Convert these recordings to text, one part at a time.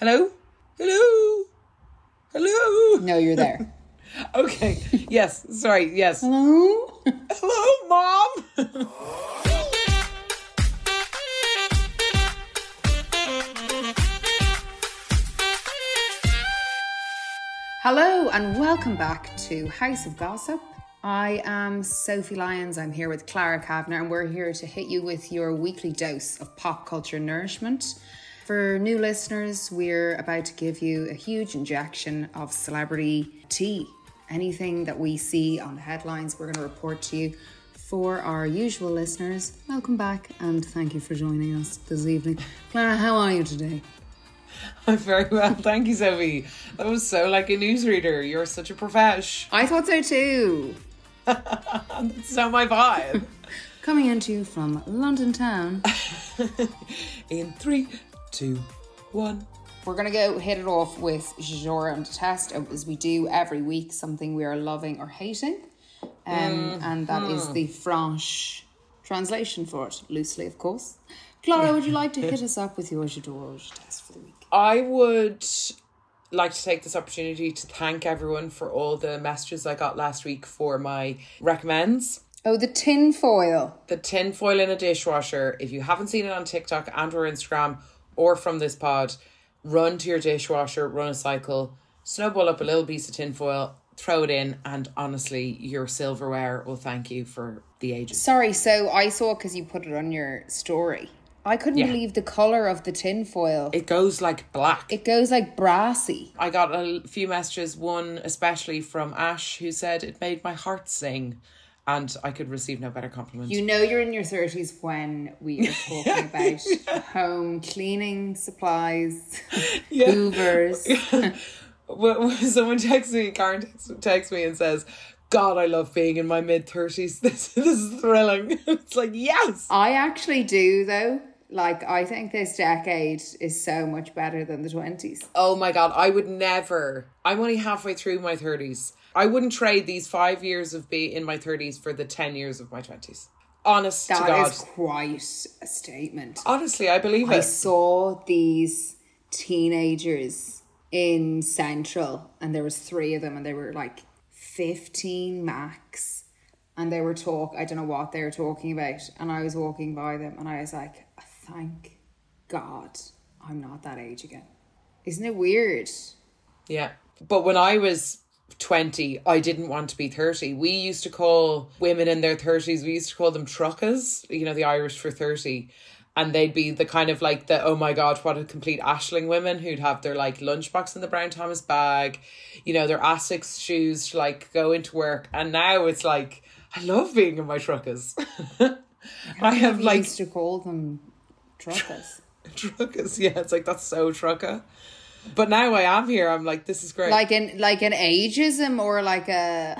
Hello? Hello? Hello? No, you're there. Okay. Yes. Sorry. Yes. Hello? Hello, Mom. Hello and welcome back to House of Gossip. I am Sophie Lyons. I'm here with Clara Kavner, and we're here to hit you with your weekly dose of pop culture nourishment. For new listeners, we're about to give you a huge injection of celebrity tea. Anything that we see on the headlines, we're going to report to you. For our usual listeners, welcome back and thank you for joining us this evening. Clara, how are you today? I'm very well. Thank you, Zoe. That was so like a newsreader. You're such a profesh. I thought so too. That's so my vibe. Coming into you from London town. In three, two, one. We're going to go hit it off with genre and test as we do every week, something we are loving or hating. Um, And that is the French translation for it, loosely, of course. Clara, would you like to hit us up with your genre test for the week? I would like to take this opportunity to thank everyone for all the messages I got last week for my recommends. Oh, the tin foil. The tin foil in a dishwasher. If you haven't seen it on TikTok and or Instagram or from this pod, run to your dishwasher, run a cycle, snowball up a little piece of tin foil, throw it in, and honestly, your silverware will thank you for the ages. Sorry, so I saw because you put it on your story. I couldn't Yeah. believe the colour of the tin foil. It goes like black. It goes like brassy. I got a few messages, one especially from Ash, who said it made my heart sing. And I could receive no better compliment. You know you're in your 30s when we are talking about home cleaning supplies, hoovers. When- when someone texts me, Karen texts, texts me and says, God, I love being in my mid 30s. This, this is thrilling. it's like, yes. I actually do though. Like I think this decade is so much better than the 20s. Oh my God, I would never. I'm only halfway through my 30s. I wouldn't trade these five years of being in my 30s for the 10 years of my 20s. Honest to God. is quite a statement. Honestly, I believe I it. saw these teenagers in Central and there was three of them and they were like 15 max and they were talk I don't know what they were talking about and I was walking by them and I was like thank God I'm not that age again. Isn't it weird? Yeah. But when I was 20, I didn't want to be 30. We used to call women in their 30s, we used to call them truckers you know, the Irish for 30. And they'd be the kind of like the, oh my God, what a complete Aisling women who'd have their like lunchbox in the Brown Thomas bag, you know, their Asics shoes to like go into work. And now it's like, I love being in my truckers I have We like used to call them truckers. truckers. Yeah, it's like, that's so trucker. But now I am here. I'm like, this is great. like an like an ageism or like a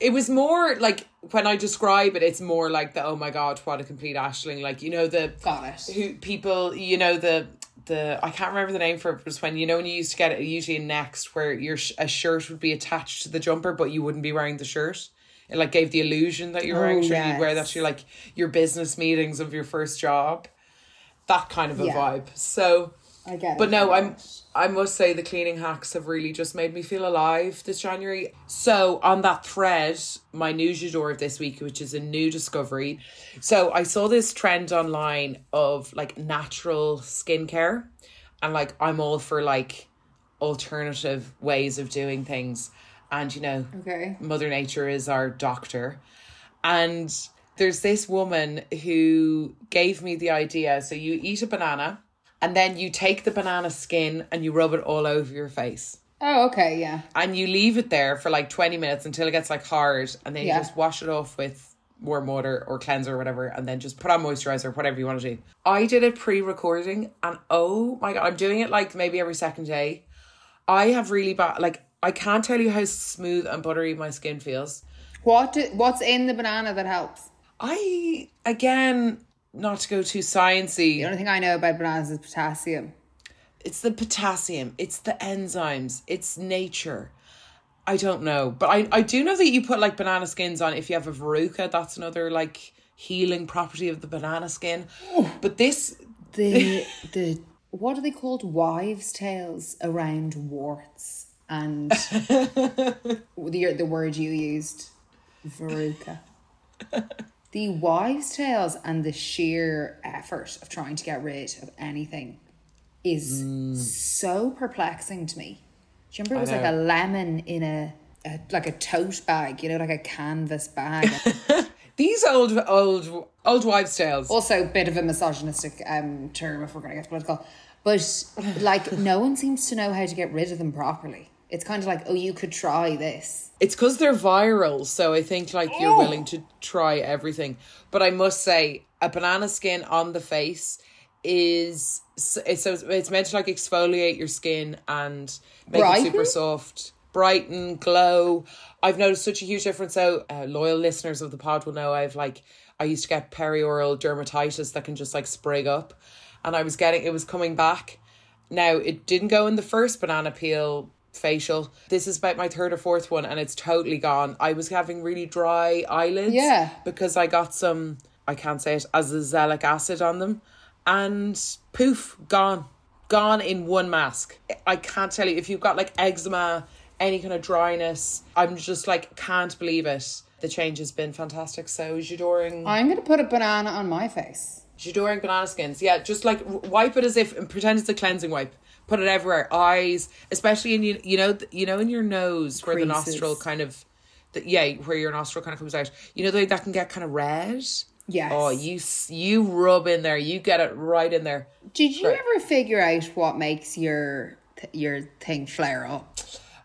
it was more like when I describe it, it's more like the oh my god, what a complete Aisling. Like you know the got it. who people you know the the I can't remember the name for it. But it was when you know when you used to get it usually in next where your sh- a shirt would be attached to the jumper, but you wouldn't be wearing the shirt. It like gave the illusion that you were Oh, shirt. You'd wear that yes. to like your business meetings of your first job. That kind of a Yeah. vibe. So I get it. but no, I I'm. I must say the cleaning hacks have really just made me feel alive this January. So on that thread, my news du jour of this week, which is a new discovery. So I saw this trend online of like natural skincare. And like I'm all for like alternative ways of doing things. And you know, Okay. Mother Nature is our doctor. And there's this woman who gave me the idea. So you eat a banana and then you take the banana skin and you rub it all over your face. Oh, okay, yeah. And you leave it there for like 20 minutes until it gets like hard and then Yeah. you just wash it off with warm water or cleanser or whatever, and then just put on moisturizer, whatever you want to do. I did it pre recording, and oh my god, I'm doing it like maybe every second day. I have really bad, like, I can't tell you how smooth and buttery my skin feels. What do, what's in the banana that helps? I, again, not to go too sciencey, The only thing I know about bananas is potassium. it's the potassium, it's the enzymes, it's nature. I don't know, but I, I do know that you put like banana skins on if you have a verruca. That's another like healing property of the banana skin. But this, The the what are they called? Wives' tales around warts and the the word you used, verruca. The wives' tales and the sheer effort of trying to get rid of anything is so perplexing to me. Do you remember it was like a lemon in a, a like a tote bag, you know, like a canvas bag. these old old old wives' tales. also a bit of a misogynistic um term if we're going to get political but like no one seems to know how to get rid of them properly it's kind of like oh you could try this It's because they're viral, so I think like you're Oh. willing to try everything. But I must say, a banana skin on the face is s- it's so it's meant to like exfoliate your skin and make it super Brighten? soft, brighten, glow. I've noticed such a huge difference. So uh, loyal listeners of the pod will know I've like I used to get perioral dermatitis that can just like sprig up, and I was getting it was coming back. Now it didn't go in the first banana peel facial. This is about my third or fourth one and it's totally gone. I was having really dry eyelids. Yeah. Because I got some I can't say it, azelaic acid on them. And poof, gone. Gone in one mask. I can't tell you if you've got like eczema, any kind of dryness. I'm just like can't believe it. The change has been fantastic. So Jadoring i'm going to put a banana on my face Jadoring banana skins. Yeah, just like wipe it as if and pretend it's a cleansing wipe. Put it everywhere, eyes, especially in you, you know, you know, in your nose where the nostril kind of, the, yeah, where your nostril kind of comes out. You know, the way that can get kind of red. Yes. Oh, you you rub in there, you get it right in there. did you Right. ever figure out what makes your your thing flare up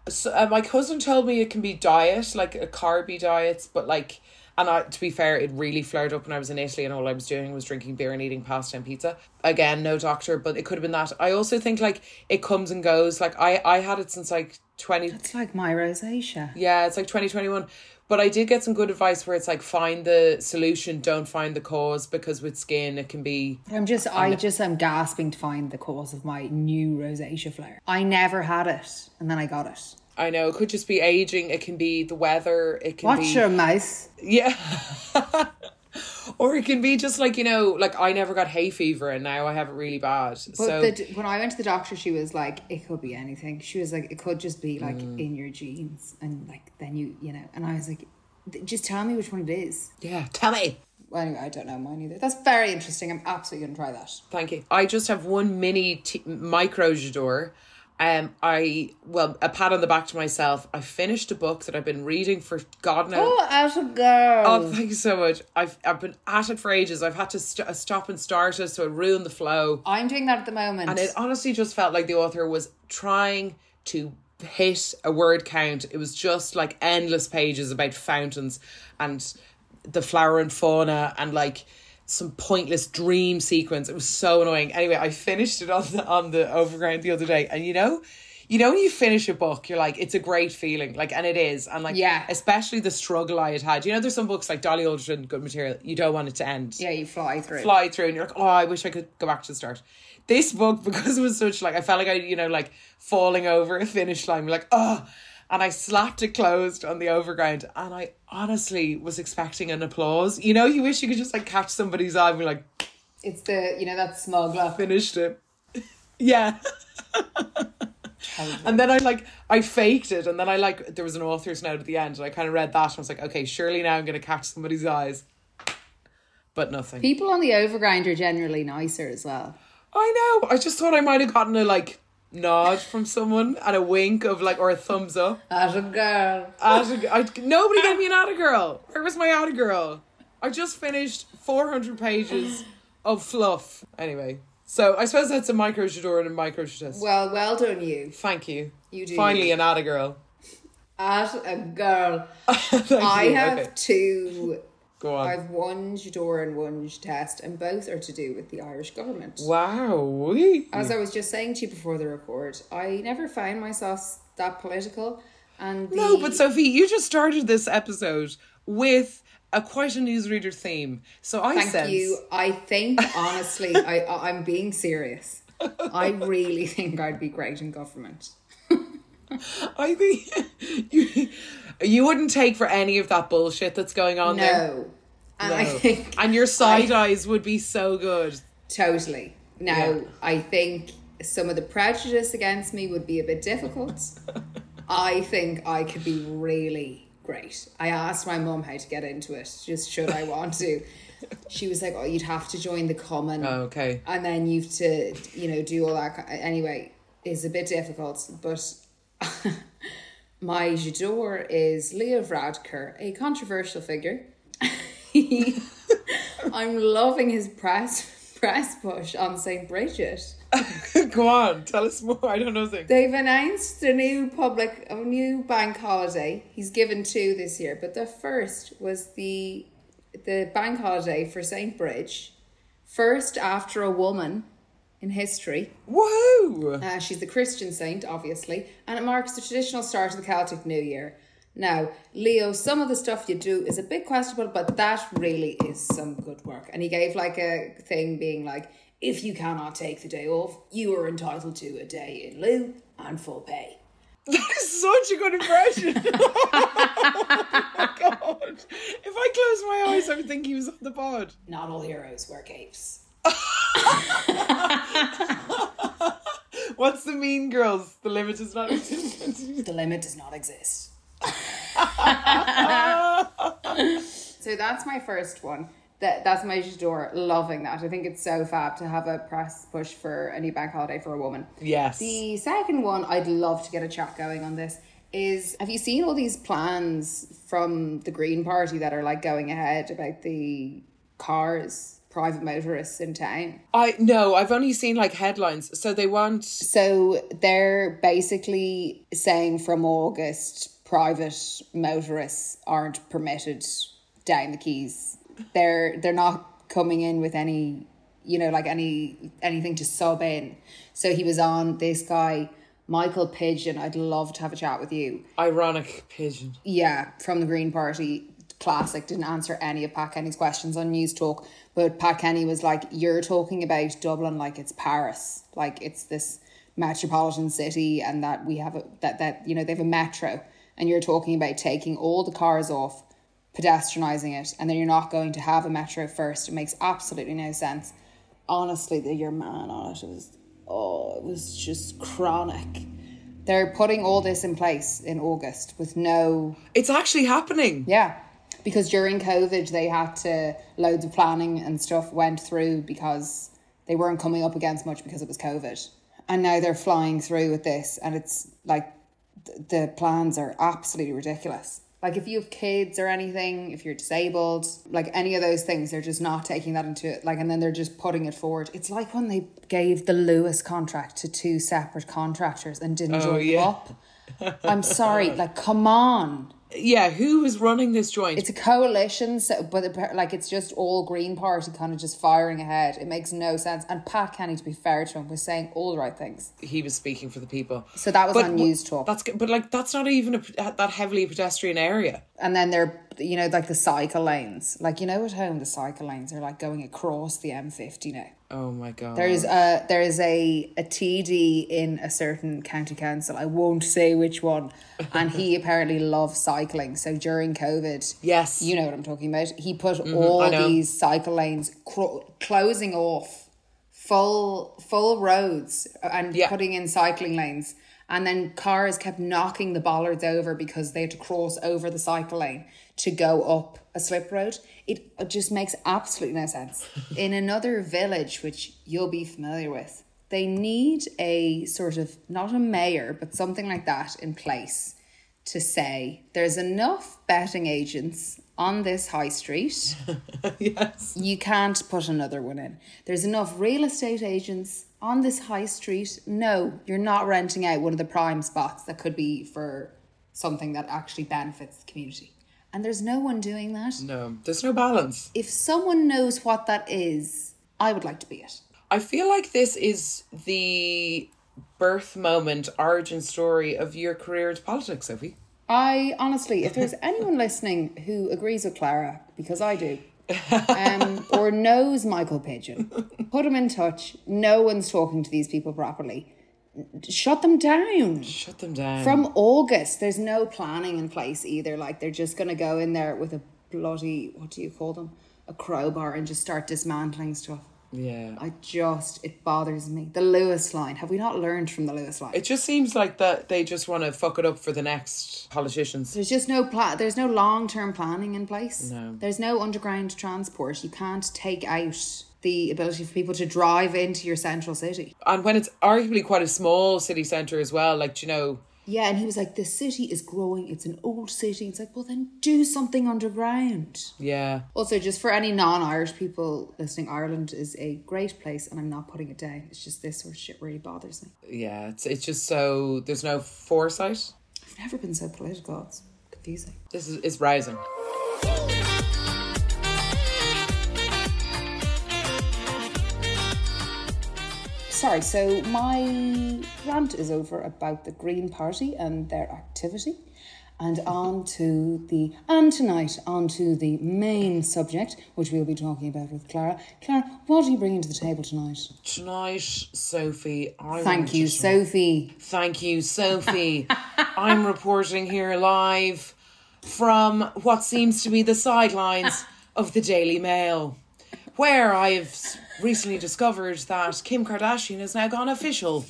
So uh, my cousin told me it can be diet, like a carby diets, but like, and I, to be fair, it really flared up when I was in Italy, and all I was doing was drinking beer and eating pasta and pizza. Again, no doctor, but it could have been that. I also think like it comes and goes. Like I, I had it since like twenty. it's like my rosacea Yeah, it's like twenty twenty one. But I did get some good advice where it's like find the solution, don't find the cause, because with skin it can be i'm just i just am gasping to find the cause of my new rosacea flare i never had it and then i got it I know it could just be aging, it can be the weather, it can watch be your mouth Yeah. or it can be just like, you know, like I never got hay fever and now I have it really bad. But so the, when I went to the doctor, she was like, "It could be anything." She was like, "It could just be like Mm. in your genes," and like then you, you know. And I was like, "Just tell me which one it is." yeah, tell me. Well, anyway, I don't know mine either. That's very interesting. I'm absolutely gonna try that. Thank you. I just have one mini t- micro Jador. Um, I well, a pat on the back to myself. I finished a book that I've been reading for God knows. Oh, as a girl. Oh, thank you so much. I've I've been at it for ages. I've had to st- stop and start it, so it ruined the flow. I'm doing that at the moment. And it honestly just felt like the author was trying to hit a word count. It was just like endless pages about fountains and the flora and fauna and like some pointless dream sequence. It was so annoying. Anyway, I finished it on the on the overground the other day, and you know. You know when you finish a book, you're like, it's a great feeling, like, and it is, and like, Yeah. especially the struggle I had had. You know, there's some books like Dolly Alderton, Good Material. You don't want it to end yeah, you fly through. fly through and you're like, oh, I wish I could go back to the start. This book, because it was such like, I felt like I, you know, like falling over a finish line, like, oh, and I slapped it closed on the overground. And I honestly was expecting an applause. You know, you wish you could just like catch somebody's eye and be like, It's the you know that smug laugh. finished it. yeah. and then I like I faked it, and then I like there was an author's note at the end, and I kind of read that, and I was like, okay, surely now I'm gonna catch somebody's eyes, but nothing. People on the overground are generally nicer as well. I know. I just thought I might have gotten a like nod from someone and a wink of like or a thumbs up. As a girl. As a, I, nobody gave me an Atta girl. Where was my Atta girl? I just finished four hundred pages of fluff. Anyway, so I suppose that's a micro Shador and a micro Shadis. Well, well done you. Thank you. You do Finally, an Atta girl. As a girl. I you. have Okay. two Go on. I've one Jador and one test, and both are to do with the Irish government. wow. As I was just saying to you before the record, I never found myself that political. And the, No, but Sophie, you just started this episode with a quite a newsreader theme. So I thank sense you. I think honestly, I I- I'm being serious. I really think I'd be great in government. I think you you wouldn't take for any of that bullshit that's going on there. No, and I think and your side eyes would be so good. Totally. Now, Yeah. I think some of the prejudice against me would be a bit difficult. I think I could be really great. I asked my mum how to get into it, just should I want to. She was like, "Oh, you'd have to join the common, Oh, okay. and then you've to, you know, do all that." Anyway, it's a bit difficult, but my Jador is Leo Varadkar, a controversial figure. He- I'm loving his press press push on St. Bridget. Go on, tell us more. I don't know things. They've announced a new public, a new bank holiday. He's given two this year, but the first was the the bank holiday for St. Bridge, first after a woman in history. Woohoo! Uh, she's the Christian saint, obviously, and it marks the traditional start of the Celtic New Year. Now, Leo, some of the stuff you do is a bit questionable, but that really is some good work. And he gave like a thing being like, if you cannot take the day off, you are entitled to a day in lieu and full pay. That is such a good impression. oh my god. If I close my eyes, I would think he was on the pod. Not all heroes wear capes. What's the mean girls? The limit is not existent. The limit does not exist. so that's my first one. That that's my Jador. Loving that. I think it's so fab to have a press push for a new bank holiday for a woman. yes. The second one, I'd love to get a chat going on this. Is have you seen all these plans from the Green Party that are like going ahead about the cars, private motorists in town? I no, I've only seen like headlines. So they want So they're basically saying from August, private motorists aren't permitted down the quays. They're they're not coming in with any, you know, like any anything to sub in. So he was on this guy, Michael Pidgeon. I'd love to have a chat with you. ironic pigeon. Yeah, from the Green Party. Classic. Didn't answer any of Pat Kenny's questions on Newstalk. But Pat Kenny was like, You're talking about Dublin like it's Paris. Like it's this metropolitan city and that we have a that, that you know, they have a metro. And you're talking about taking all the cars off, pedestrianising it, and then you're not going to have a metro first. It makes absolutely no sense. Honestly, the your man on it was oh, it was just chronic. They're putting all this in place in August with no It's actually happening. yeah. Because during COVID they had to loads of planning and stuff went through because they weren't coming up against much because it was COVID. And now they're flying through with this and it's like th- the plans are absolutely ridiculous. Like if you have kids or anything, if you're disabled, like any of those things, they're just not taking that into it. Like, and then they're just putting it forward. It's like when they gave the Luas contract to two separate contractors and didn't oh, join yeah. up. I'm sorry, like, come on. Yeah, who is running this joint? It's a coalition, so, but it, like it's just all Green Party kind of just firing ahead. It makes no sense. And Pat Kenny, to be fair to him, was saying all the right things. he was speaking for the people. So that was But on Newstalk. That's but like that's not even a, that heavily pedestrian area. And then they're, you know, like the cycle lanes. Like, you know, at home, the cycle lanes are like going across the M50 now. Oh my god. There's a there's a, a TD in a certain county council. I won't say which one, and he apparently loves cycling. So during COVID, Yes. you know what I'm talking about. He put mm-hmm. all I know. these cycle lanes cro- closing off full full roads and Yeah. putting in cycling lanes. And then cars kept knocking the bollards over because they had to cross over the cycle lane to go up a slip road. It just makes absolutely no sense. In another village, which you'll be familiar with, they need a sort of not a mayor, but something like that in place to say there's enough betting agents on this high street yes. you can't put another one in. There's enough real estate agents on this high street. No, you're not renting out one of the prime spots that could be for something that actually benefits the community. And there's no one doing that. No, there's no balance. If someone knows what that is, I would like to be it. I feel like this is the birth moment, origin story of your career into politics, Sophie. I honestly, if there's anyone listening who agrees with Clara, because I do, um, or knows Michael Pidgeon, put him in touch. No one's talking to these people properly. Shut them down. Shut them down. From August, there's no planning in place either. Like they're just going to go in there with a bloody, what do you call them? A crowbar and just start dismantling stuff. yeah. I just, it bothers me. The Luas line. Have we not learned from the Luas line? It just seems like that they just want to fuck it up for the next politicians. There's just no plan. There's no long term planning in place. No. There's no underground transport. You can't take out the ability for people to drive into your central city. And when it's arguably quite a small city centre as well, like, do you know, Yeah, and he was like, the city is growing. It's an old city. It's like, well, then do something underground. yeah. Also, just for any non Irish people listening, Ireland is a great place, and I'm not putting it down. It's just this sort of shit really bothers me. Yeah, it's it's just so there's no foresight. I've never been so political. It's confusing. This is it's rising. Sorry, so my rant is over about the Green Party and their activity. And on to the and tonight on to the main subject, which we'll be talking about with Clara. Clara, what are you bringing to the table tonight? Tonight, Sophie, I Thank you, Sophie. Thank you, Sophie. I'm reporting here live from what seems to be the sidelines of the Daily Mail, where I've recently discovered that Kim Kardashian has now gone official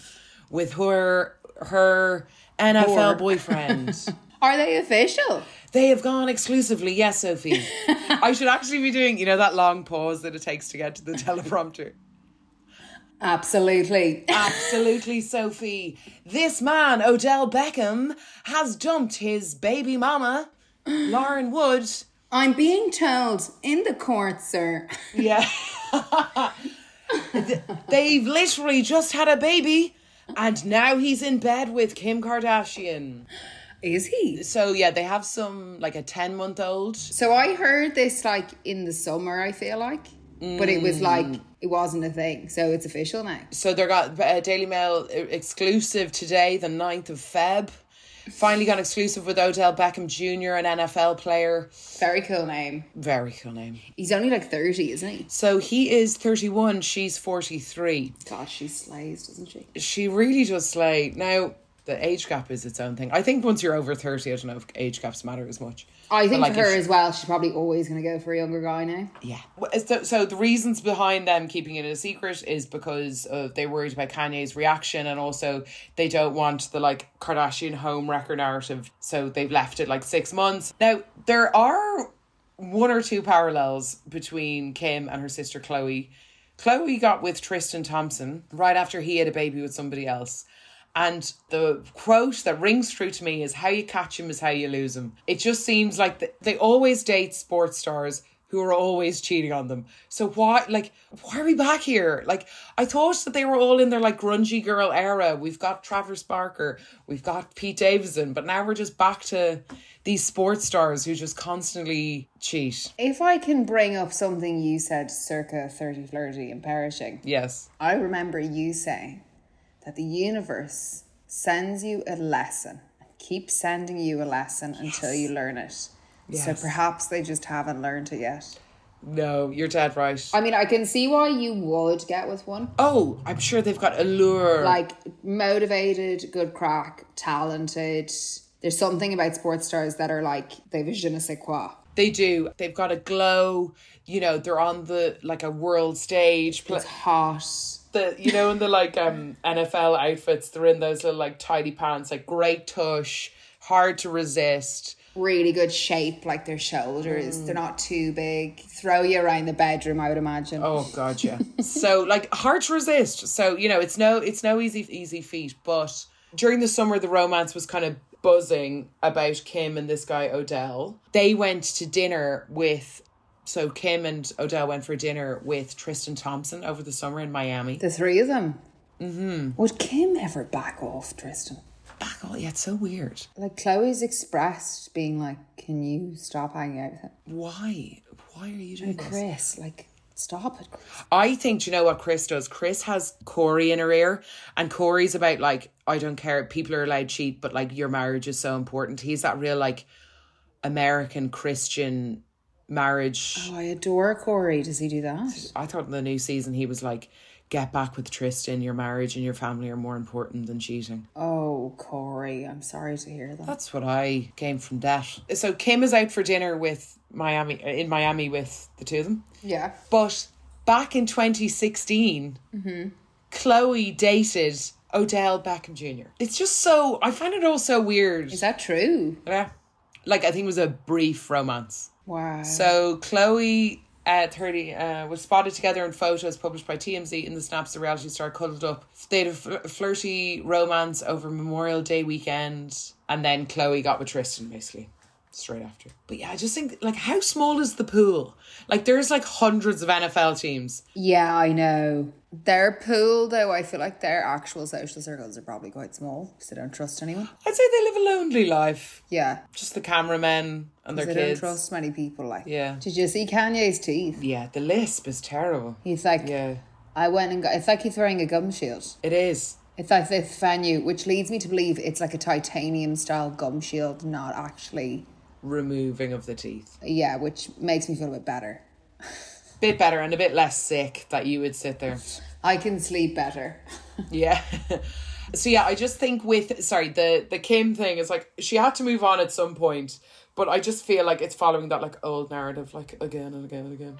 with her her NFL Whore. boyfriend. Are they official? They have gone exclusively, yes, Sophie. I should actually be doing, you know, that long pause that it takes to get to the teleprompter. Absolutely. Absolutely, Sophie. This man, Odell Beckham, has dumped his baby mama, Lauren Wood. I'm being told in the court, sir. Yeah. They've literally just had a baby, and now he's in bed with Kim Kardashian. Is he? So, yeah, they have some, like a 10 month old. So I heard this like in the summer, I feel like. But it was like, it wasn't a thing. So it's official now. So they got uh, Daily Mail uh, exclusive today, the 9th of Feb. Finally got exclusive with Odell Beckham Jr., an NFL player. Very cool name. Very cool name. He's only like 30, isn't he? So he is 31, she's 43. God, she slays, doesn't she? She really does slay. Now, the age gap is its own thing. I think once you're over 30, I don't know if age gaps matter as much. I think like, for her if- as well, she's probably always going to go for a younger guy now. Yeah. So, so the reasons behind them keeping it a secret is because uh, they worried about Kanye's reaction and also they don't want the like Kardashian home wrecker narrative. So they've left it like six months. Now, there are one or two parallels between Kim and her sister Khloe. Khloe got with Tristan Thompson right after he had a baby with somebody else. And the quote that rings true to me is how you catch him is how you lose him. It just seems like th- they always date sports stars who are always cheating on them. So why like why are we back here? Like I thought that they were all in their like grungy girl era. We've got Travis Barker, we've got Pete Davidson, but now we're just back to these sports stars who just constantly cheat. If I can bring up something you said circa 30 flirty and perishing, Yes. I remember you saying that the universe sends you a lesson, keeps sending you a lesson until you learn it. So perhaps they just haven't learned it yet. No, you're dead right. I mean, I can see why you would get with one. oh, I'm sure they've got allure. Like, motivated, good crack, talented. There's something about sports stars that are like, they've a je ne sais quoi. They do. They've got a glow. You know, they're on the like a world stage. It's hot. The you know in the like um NFL outfits, they're in those little like tidy pants, like great tush, hard to resist. really good shape, like their shoulders. They're not too big. Throw you around the bedroom, I would imagine. Oh god, yeah. so like hard to resist. So you know, it's no it's no easy easy feat. But during the summer, the romance was kind of buzzing about Kim and this guy Odell. They went to dinner with. So Kim and Odell went for dinner with Tristan Thompson over the summer in Miami. The three of them. Mm-hmm. Would Kim ever back off, Tristan? back all. Yeah, it's so weird. Like Khloe's expressed being like, "Can you stop hanging out with him?" Why? Why are you doing this? Kris, like, stop it. Kris. I think do you know what Kris does? Kris has Corey in her ear, and Corey's about like I don't care. People are allowed to cheat, but like your marriage is so important. He's that real like American Christian marriage. Oh, I adore Corey. Does he do that? I thought in the new season he was like, get back with Tristan. Your marriage and your family are more important than cheating. Oh, Corey, I'm sorry to hear that. That's what I came from that. So Kim is out for dinner with Miami uh, in Miami with the two of them. Yeah. But back in 2016, mm-hmm. Khloe dated Odell Beckham Jr. It's just so I find it all so weird. Is that true? yeah, like I think it was a brief romance. Wow. So Khloe at 30 uh, was spotted together in photos published by TMZ in the snaps the reality star cuddled up. They had a fl- flirty romance over Memorial Day weekend and then Khloe got with Tristan basically straight after. But yeah, I just think like how small is the pool? Like there's like hundreds of NFL teams. Yeah, I know. Their pool, though, I feel like their actual social circles are probably quite small because they don't trust anyone. I'd say they live a lonely life. Yeah. Just the cameramen and their They kids. don't trust many people. Like, Yeah. Did you see Kanye's teeth? Yeah, the lisp is terrible. He's like, Yeah, I went and got. It's like he's wearing a gum shield. it is. It's like this venue, which leads me to believe it's like a titanium style gum shield, not actually. Removing of the teeth. Yeah, which makes me feel a bit better. Bit better and a bit less sick that you would sit there. I can sleep better. Yeah. so yeah, I just think with sorry, the the Kim thing is like she had to move on at some point, but I just feel like it's following that like old narrative like again and again and again.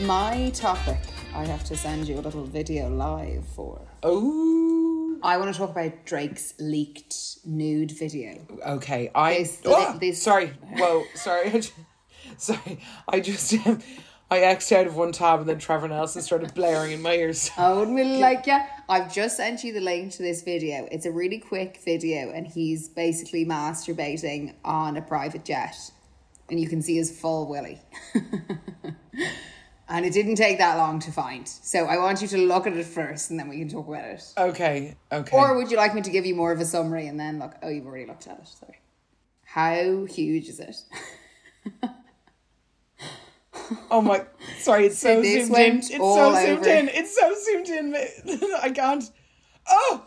My topic, I have to send you a little video live for. Oh, I want to talk about Drake's leaked nude video. okay. I This- Ah! this- sorry. Whoa, sorry. Sorry. I just um, I X'd out of one tab and then Trevor Nelson started blaring in my ears. I wouldn't really like ya. I've just sent you the link to this video. It's a really quick video, and he's basically masturbating on a private jet, and you can see his full willy. and it didn't take that long to find. So I want you to look at it first, and then we can talk about it. Okay, okay. Or would you like me to give you more of a summary and then look? Oh, you've already looked at it. Sorry. How huge is it? Oh my, sorry, it's so zoomed in. It's so zoomed over. in. It's so zoomed in. I can't. Oh!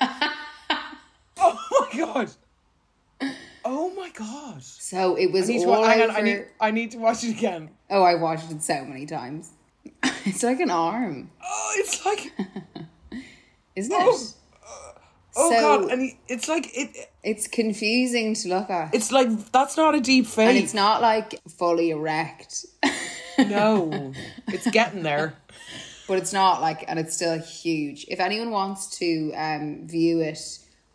oh my god. Oh my god. So it was I need to all wa- on, over. I need I need to watch it again. Oh, I watched it so many times. it's like an arm, Oh, it's like isn't it? Oh. oh So- god, and he, it's like it. It's confusing to look at. It's like that's not a deep face. and it's not like fully erect, No, it's getting there. but it's not like, and it's still huge. If anyone wants to um, view it,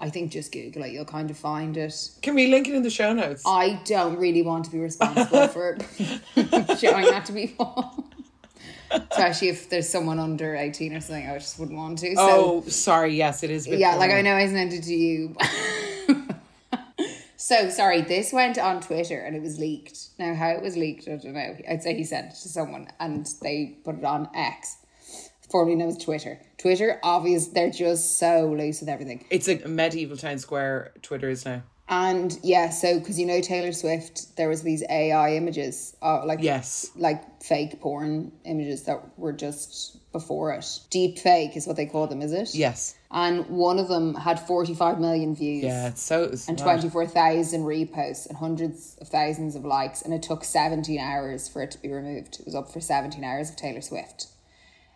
I think just Google it. You'll kind of find it. Can we link it in the show notes? I don't really want to be responsible for showing that to people. Especially if there's someone under 18 or something, I just wouldn't want to. So, oh, sorry. Yes, it is. yeah, like. I know I sent it to you. so, sorry, this went on Twitter and it was leaked. Now, how it was leaked, I don't know. I'd say he sent it to someone and they put it on X. formerly known as Twitter. Twitter, obvious, they're just so loose with everything. It's a medieval town square. Twitter is now. And yeah, so because you know Taylor Swift, there was these AI images, uh, like Yes. like fake porn images that were just before it. Deep fake is what they call them, is it? Yes. And one of them had forty five million views. Yeah. It's so. It's And mad. 24,000 reposts and hundreds of thousands of likes. And it took 17 hours for it to be removed. It was up for 17 hours of Taylor Swift.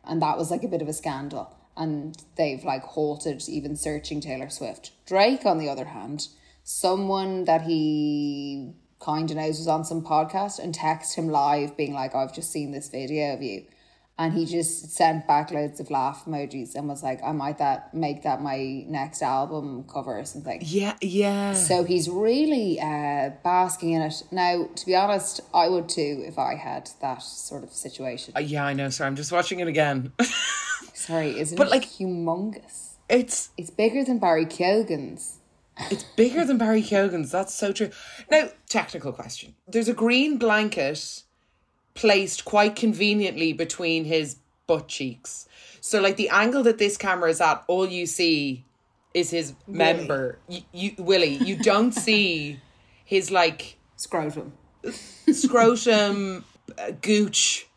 And that was like a bit of a scandal. And they've like halted even searching Taylor Swift. Drake, on the other hand, someone that he kind of knows was on some podcast and text him live being like, I've just seen this video of you. And he just sent back loads of laugh emojis and was like, I might that make that my next album cover or something. Yeah. Yeah. So he's really uh, basking in it. Now, to be honest, I would too if I had that sort of situation. Uh, yeah. I know. Sorry. I'm just watching it again. Sorry, isn't But, it like- humongous? it's It's bigger than Barry Keoghan's. It's bigger than Barry Keoghan's. That's so true. Now, technical question. There's a green blanket placed quite conveniently between his butt cheeks. So, like the angle that this camera is at, all you see is his member. You, you Willie. You don't see his like Scrotum. scrotum, uh, gooch,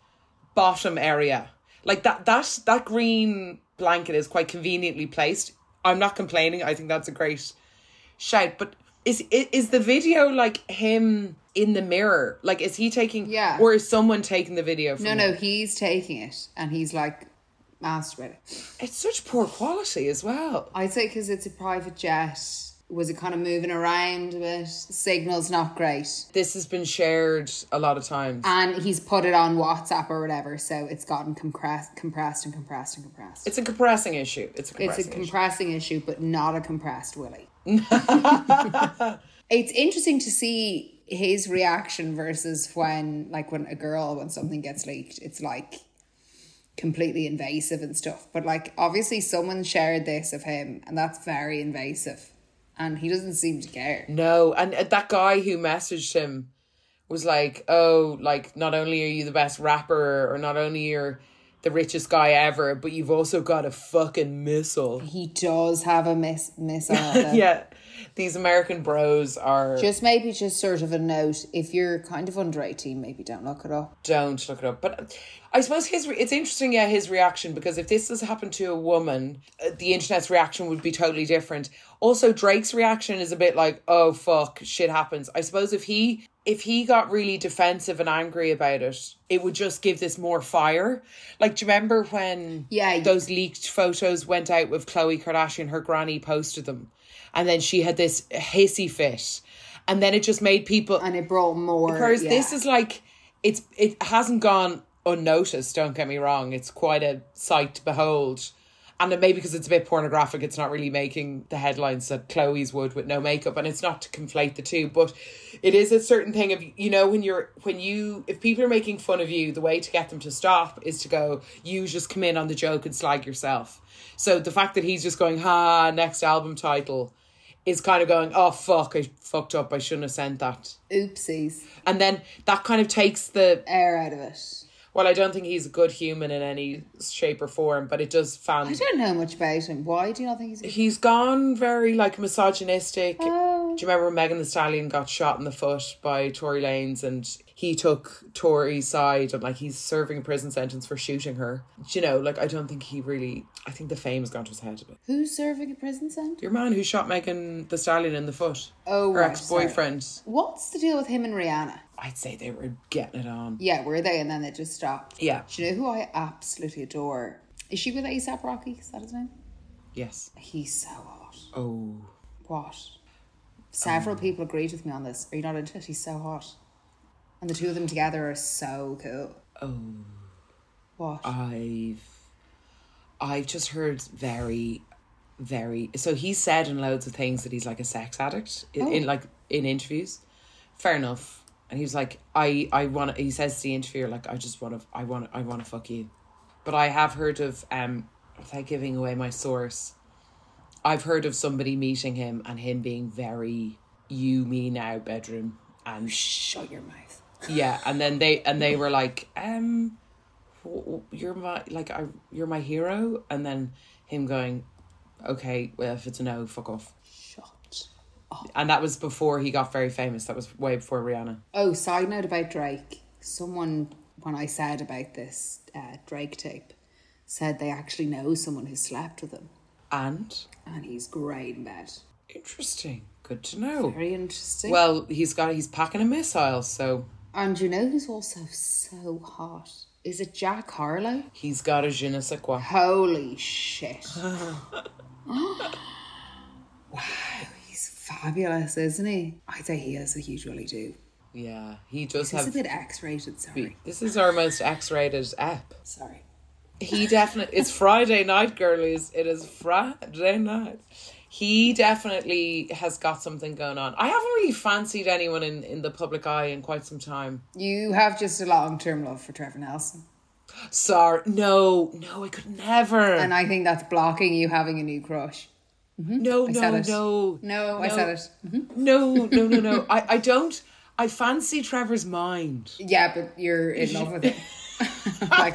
bottom area. Like that. That that green blanket is quite conveniently placed. I'm not complaining. I think that's a great shout. But is is the video like him in the mirror? Like is he taking? Yeah. Or is someone taking the video? From No, him? no, he's taking it and he's like masturbating. It's such poor quality as well. I'd say because it's a private jet. Was it kind of moving around a bit? Signal's not great. This has been shared a lot of times. And he's put it on WhatsApp or whatever, so it's gotten compressed, compressed and compressed and compressed. It's a compressing issue. It's a compressing It's a issue. compressing issue, but not a compressed Willy. it's interesting to see his reaction versus when, like, when a girl, when something gets leaked, it's like completely invasive and stuff. But, like, obviously, someone shared this of him, and that's very invasive. And he doesn't seem to care. No, and uh, that guy who messaged him was like, "Oh, like not only are you the best rapper, or not only you're the richest guy ever, but you've also got a fucking missile." He does have a miss miss on it. though. Yeah, these American bros are. Just maybe just sort of a note if you're kind of under 18, maybe don't look it up. don't look it up. But I suppose his re- it's interesting, yeah, his reaction because if this has happened to a woman, uh, the internet's reaction would be totally different. Also, Drake's reaction is a bit like, "Oh fuck, shit happens." I suppose if he if he got really defensive and angry about it, it would just give this more fire. Like, do you remember when Yeah. those leaked photos went out with Khloe Kardashian? Her granny posted them, and then she had this hissy fit, and then it just made people And it brought more. Whereas yeah. this is like it's it hasn't gone unnoticed. Don't get me wrong; it's quite a sight to behold. And maybe because it's a bit pornographic, it's not really making the headlines that Khloe's would with no makeup. And it's not to conflate the two, but it is a certain thing of you know when you're when you if people are making fun of you, the way to get them to stop is to go. You just come in on the joke and slag yourself. So the fact that he's just going, ha, next album title, is kind of going, oh fuck, I fucked up. I shouldn't have sent that. Oopsies. And then that kind of takes the Air out of it. Well, I don't think he's a good human in any shape or form, but it does fan I don't know much about him. Why do you not think he's. he's gone very like misogynistic. Oh. Do you remember when Megan Thee Stallion got shot in the foot by Tory Lanez and he took Tory's side and like he's serving a prison sentence for shooting her. Do you know, like I don't think he really I think the fame's gone to his head a bit. Who's serving a prison sentence? Your man who shot Megan Thee Stallion in the foot. Oh, her right, ex boyfriend. What's the deal with him and Rihanna? I'd say they were getting it on. Yeah, were they? And then they just stopped. Yeah. Do you know who I absolutely adore? Is she with ASAP Rocky? Is that his name? Yes. He's so hot. Oh. What? Several um, people agreed with me on this. Are you not into it? He's so hot. And the two of them together are so cool. Oh. What? I've I've just heard very very so he said in loads of things that he's like a sex addict in, in like in interviews. Fair enough. And he was like, I I want he says to the interviewer like I just want to I want I want to fuck you. But I have heard of um without giving away my source. I've heard of somebody meeting him and him being very you me now bedroom and Shut your mouth. yeah, and then they and they were like, um, "W- w- you're my like I you're my hero, and then him going, okay, well if it's a no, fuck off. And that was before he got very famous. That was way before Rihanna. Oh, side note about Drake. Someone, when I said about this uh, Drake tape, said they actually know someone who slept with him, And and he's great in bed. interesting, good to know. Very interesting. Well, he's got he's packing a missile, so and you know who's also so hot? Is it Jack Harlow? he's got a je ne sais quoi. Holy shit. wow, fabulous, isn't he? I'd say he has a huge willy do. Yeah, he does He's a bit X rated, sorry. This is our most X-rated app. Sorry. He definitely. It's Friday night, girlies. It is Friday night. He definitely has got something going on. I haven't really fancied anyone in in the public eye in quite some time. You have just a long term love for Trevor Nelson. Sorry, no, no, I could never. And I think that's blocking you having a new crush. No, I no, said it. no, No, I said it. Mhm. No, no, no, no. I, I don't. I fancy Trevor's mind. Yeah, but you're in love with him. like,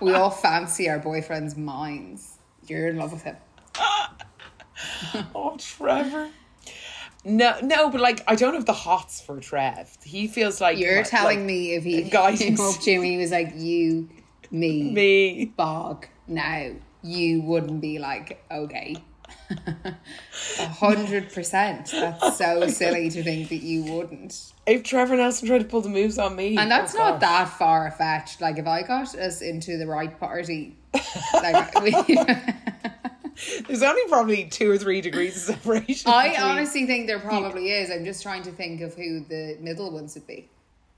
we all fancy our boyfriend's minds. You're in love with him. Oh, Trevor. No, no, but like I don't have the hots for Trev. He feels like You're like- telling me if he guys. came up to you he was like, you, me, me. Bog, now, you wouldn't be like, okay. A hundred percent. That's so silly to think that you wouldn't. If Trevor Nelson tried to pull the moves on me, And that's oh not gosh. that far fetched. Like if I got us into the right party, like we, There's only probably two or three degrees of separation. I between- honestly think there probably is. I'm just trying to think of who the middle ones would be.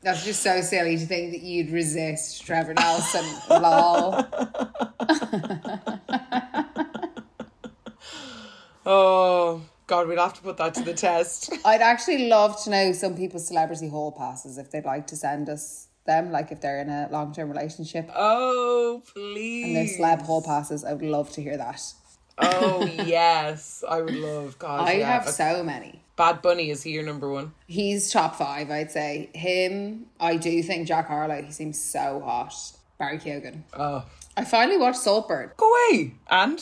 That's just so silly to think that you'd resist Trevor Nelson. Lol. Oh God, we'd have to put that to the test. I'd actually love to know some people's celebrity hall passes if they'd like to send us them, like if they're in a long term relationship Oh please. and their celeb hall passes. I would love to hear that. Oh yes, I would love. God, I yeah. have so many. Bad Bunny is he your number one? He's top five, I'd say. Him, I do think Jack Harlow, he seems so hot. Barry Keoghan. Oh, I finally watched Saltburn. go away. And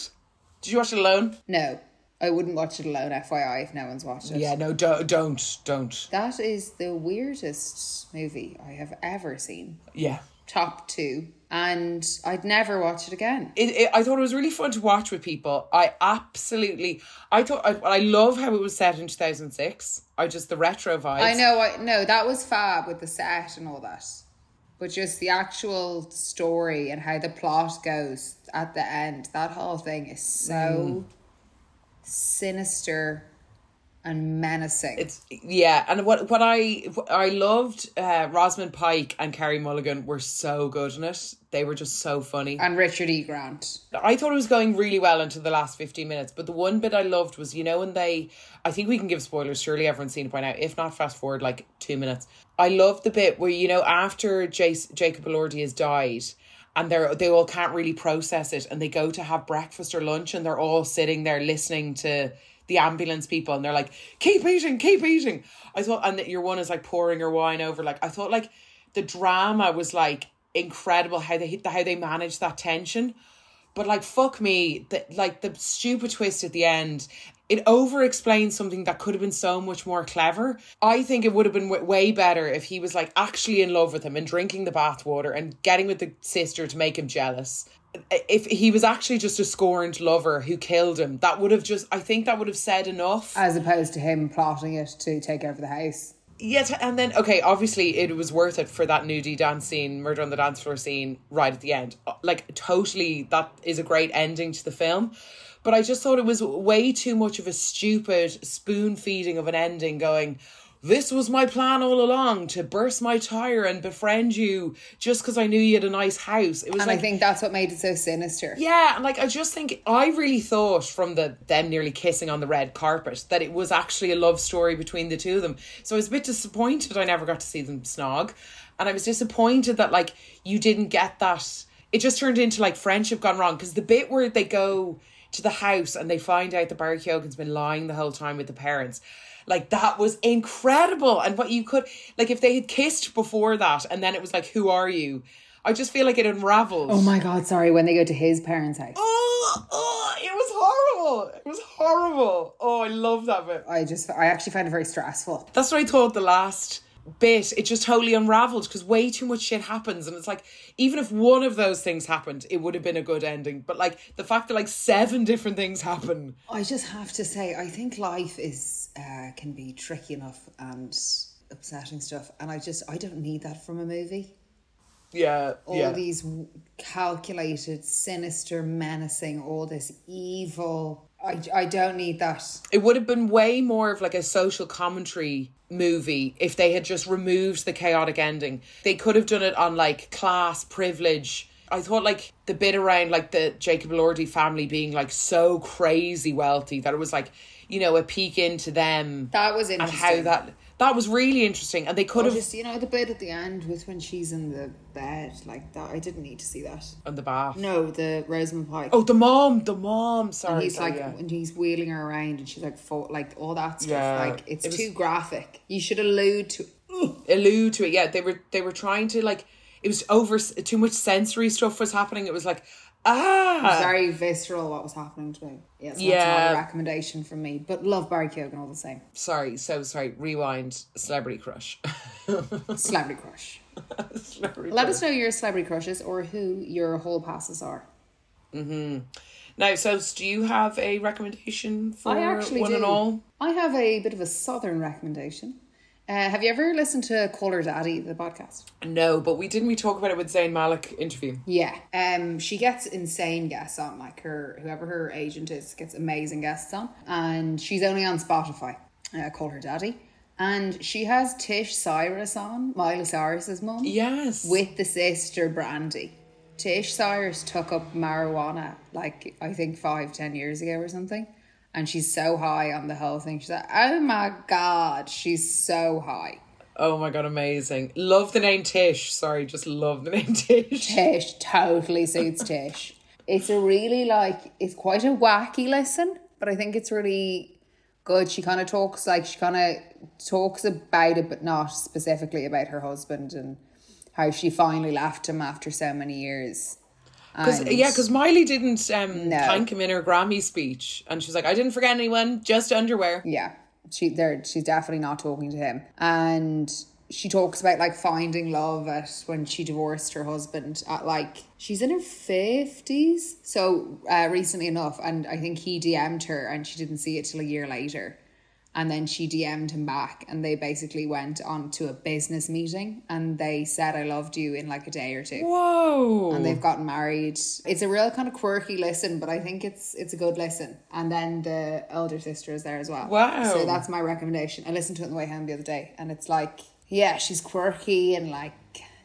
did you watch it alone? No, I wouldn't watch it alone, FYI, if no one's watched it. Yeah, no, don't, don't, don't. That is the weirdest movie I have ever seen. Yeah. Top two. And I'd never watch it again. It, it, I thought it was really fun to watch with people. I absolutely, I thought, I, I love how it was set in 2006. I just, the retro vibes. I know, I no, that was fab with the set and all that. But just the actual story and how the plot goes at the end, that whole thing is so mm. Sinister and menacing. It's yeah, and what what I what I loved uh, Rosamund Pike and Carey Mulligan were so good in it. They were just so funny. and Richard E. Grant. I thought it was going really well until the last 15 minutes. But the one bit I loved was, you know, when they, I think we can give spoilers, surely everyone's seen it by now. If not, fast forward like two minutes. I loved the bit where, you know, after Jace, Jacob Elordi has died and they're, they all can't really process it and they go to have breakfast or lunch and they're all sitting there listening to the ambulance people and they're like, keep eating, keep eating. I thought, and your one is like pouring her wine over. Like, I thought like the drama was like incredible how they hit the how they managed that tension. But like fuck me, that like the stupid twist at the end, it over explains something that could have been so much more clever. I think it would have been w- way better if he was like actually in love with him and drinking the bathwater and getting with the sister to make him jealous. If he was actually just a scorned lover who killed him, that would have just I think that would have said enough. As opposed to him plotting it to take over the house. Yes, and then okay, obviously it was worth it for that nudie dance scene, murder on the dance floor scene right at the end. Uh, like totally, that is a great ending to the film. But I just thought it was way too much of a stupid spoon feeding of an ending. Going, this was my plan all along to burst my tire and befriend you just because I knew you had a nice house. It was And like I think that's what made it so sinister. yeah, and like I just think I really thought from the them nearly kissing on the red carpet that it was actually a love story between the two of them. So I was a bit disappointed I never got to see them snog. And I was disappointed that like you didn't get that. It just turned into like friendship gone wrong. Because the bit where they go to the house and they find out that Barry Keoghan's been lying the whole time with the parents. Like that was incredible. And what you could like if they had kissed before that and then it was like, Who are you? I just feel like it unraveled. Oh my god, sorry, when they go to his parents' house. Oh, oh, it was horrible. It was horrible. Oh, I love that bit. I just I actually find it very stressful. That's what I thought the last bit. It just totally unraveled because way too much shit happens. And it's like, even if one of those things happened, it would have been a good ending. But like the fact that like seven different things happen. I just have to say, I think life is uh, can be tricky enough and upsetting stuff, and I just I don't need that from a movie. Yeah. All yeah. these calculated, sinister, menacing, all this evil. I, I don't need that. it would have been way more of like a social commentary movie if they had just removed the chaotic ending. They could have done it on like class, privilege. I thought like the bit around like the Jacob Elordi family being like so crazy wealthy that it was like, you know, a peek into them That was and interesting. how that that was really interesting. And they could have just you know the bit at the end with when she's in the bed like that. I didn't need to see that. on the bath. No, the Rosamund Pike. Oh, the mom, the mom. Sorry, and he's sorry, like, yeah. and he's wheeling her around, and she's like, fo- like all that stuff. Yeah, like it's it was- too graphic. You should allude to. allude to it. Yeah, they were they were trying to like it was over too much sensory stuff was happening. It was like ah Very visceral what was happening to me. Yes, yeah, Yeah. that's not a recommendation from me, but love Barry Keoghan all the same. sorry, so sorry. Rewind. Celebrity crush. Celebrity crush. Celebrity Let crush. us know your celebrity crushes or who your whole passes are. Hmm. Now, so do you have a recommendation for I actually one do. and all? I have a bit of a southern recommendation. Uh, have you ever listened to Call Her Daddy, the podcast? No, but we didn't we talk about it with Zayn Malik interview. Yeah. Um, she gets insane guests on, like her whoever her agent is gets amazing guests on, and she's only on Spotify. Uh, call her daddy, and she has Tish Cyrus on, Miley Cyrus's mum, Yes. with the sister Brandi. Tish Cyrus took up marijuana like I think five ten years ago or something, and she's so high on the whole thing. She's like, oh my god, she's so high. oh my god, amazing. Love the name Tish. Sorry, just love the name Tish. Tish totally suits Tish. It's a really like it's quite a wacky listen, but I think it's really good. She kind of talks like she kind of talks about it, but not specifically about her husband and how she finally left him after so many years. Cause, yeah, because Miley didn't um, No. thank him in her Grammy speech, and she's like, "I didn't forget anyone, just underwear." yeah, she there she's definitely not talking to him, and she talks about like finding love at when she divorced her husband at like she's in her fifties. So uh, recently enough, and I think he DM'd her, and she didn't see it till a year later. And then she DM'd him back, and they basically went on to a business meeting, and they said, "I loved you" in like a day or two. Whoa. and they've gotten married. It's a real kind of quirky listen, but I think it's it's a good listen. And then the elder sister is there as well. Wow. So that's my recommendation. I listened to it on the way home the other day, and it's like, yeah, she's quirky and like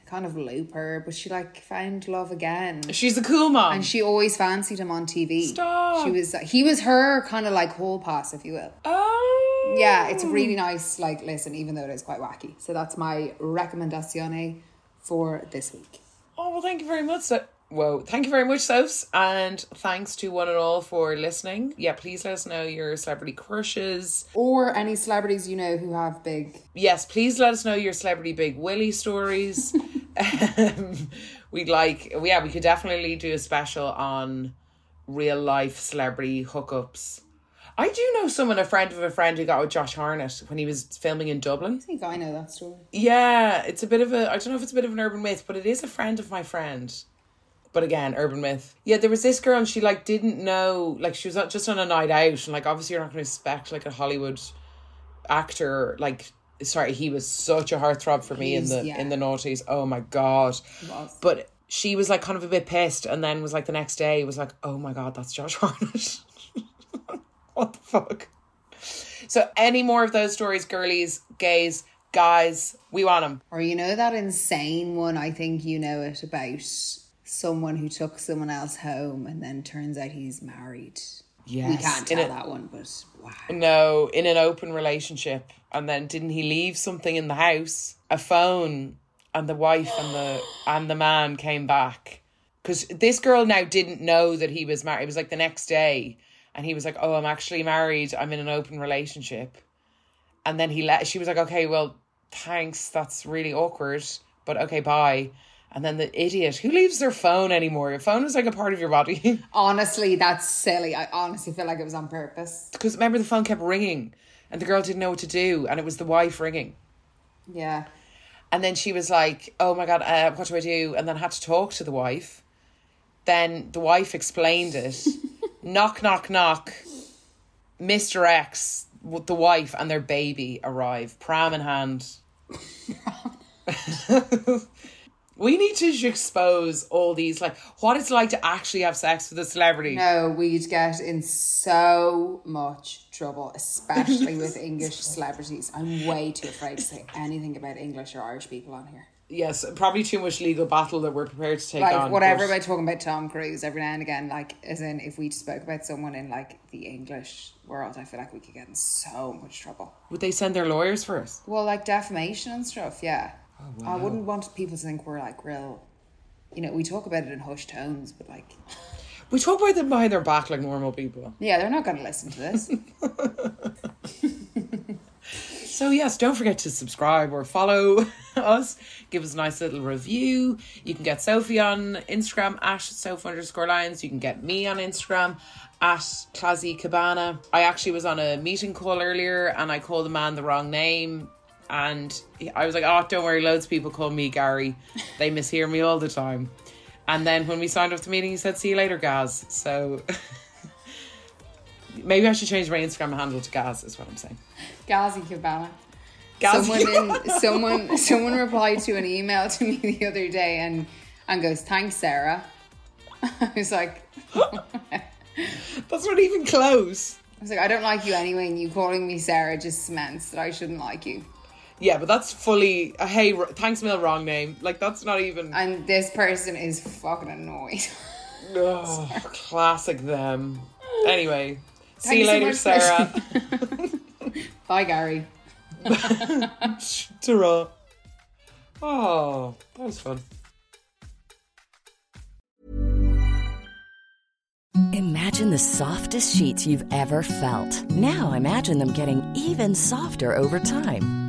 kind of looper, but she like found love again. She's a cool mom. And she always fancied him on TV. Stop. She was he was her kind of like whole pass, if you will. oh. Yeah, it's really nice like listen, even though it is quite wacky. So that's my recomendazione for this week. Oh well, thank you very much. So- Whoa, thank you very much, Sos, and thanks to one and all for listening. Yeah, please let us know your celebrity crushes. Or any celebrities you know who have big Yes, please let us know your celebrity Big Willie stories. um, we'd like, yeah, we could definitely do a special on real life celebrity hookups. I do know someone, a friend of a friend, who got with Josh Hartnett when he was filming in Dublin. I think I know that story. Yeah, it's a bit of a I don't know if it's a bit of an urban myth, but it is a friend of my friend. But again, urban myth. Yeah, there was this girl and she like didn't know like she was not- just on a night out and like obviously you're not going to expect like a Hollywood actor like sorry he was such a heartthrob for me in the yeah. in the noughties. Oh my god. But she was like kind of a bit pissed and then was like the next day was like oh my god that's Josh Hartnett. What the fuck? So any more of those stories, girlies, gays, guys, we want them. Or you know that insane one, I think you know it about someone who took someone else home and then turns out he's married. Yeah. We can't tell a- that one, but wow. No, in an open relationship. And then didn't he leave something in the house? A phone and the wife and the and the man came back. Cuz this girl now didn't know that he was married. It was like the next day and he was like, "Oh, I'm actually married. I'm in an open relationship." And then he let she was like, "Okay, well, thanks. That's really awkward, but okay, bye." And then the idiot who leaves their phone anymore. Your phone is like a part of your body. Honestly, that's silly. I honestly feel like it was on purpose. Because remember, the phone kept ringing and the girl didn't know what to do. And it was the wife ringing. Yeah. And then she was like, oh my God, uh, what do I do? And then had to talk to the wife. Then the wife explained it. knock, knock, knock. Mr. X, with the wife and their baby arrive, pram in hand. we need to expose all these, like, what it's like to actually have sex with a celebrity. No, we'd get in so much trouble, especially with English celebrities. I'm way too afraid to say anything about English or Irish people on here. Yes, probably too much legal battle that we're prepared to take Like on. whatever but- about talking about Tom Cruise every now and again, like as in if we spoke about someone in like the English world, I feel like we could get in so much trouble. Would they send their lawyers for us? Well, like defamation and stuff, yeah. Oh, I wouldn't want people to think we're like real. You know, we talk about it in hushed tones, but like, We talk about them behind their back like normal people. yeah, they're not going to listen to this. So yes, don't forget to subscribe or follow us. Give us a nice little review. You can get Sophie on Instagram at Soph underscore Lyons. You can get me on Instagram at Clazzy Kabana. I actually was on a meeting call earlier and I called the man the wrong name. And I was like, oh, don't worry, loads of people call me Gary. They mishear me all the time. And then when we signed off the meeting, he said, see you later, Gaz. So maybe I should change my Instagram handle to Gaz, is what I'm saying. Gazi Cabana. Gaz. Someone in, someone someone replied to an email to me the other day and and goes, "Thanks, Sarah." I was like, That's not even close. I was like, I don't like you anyway, and you calling me Sarah just cements that I shouldn't like you. Yeah, but that's fully a hey, r- thanks, Mill, wrong name. Like that's not even. And this person is fucking annoyed. Oh, classic them. Anyway, see you later, much for- Sarah. Bye, Gary. Ta-ra. Oh, that was fun. Imagine the softest sheets you've ever felt. Now imagine them getting even softer over time.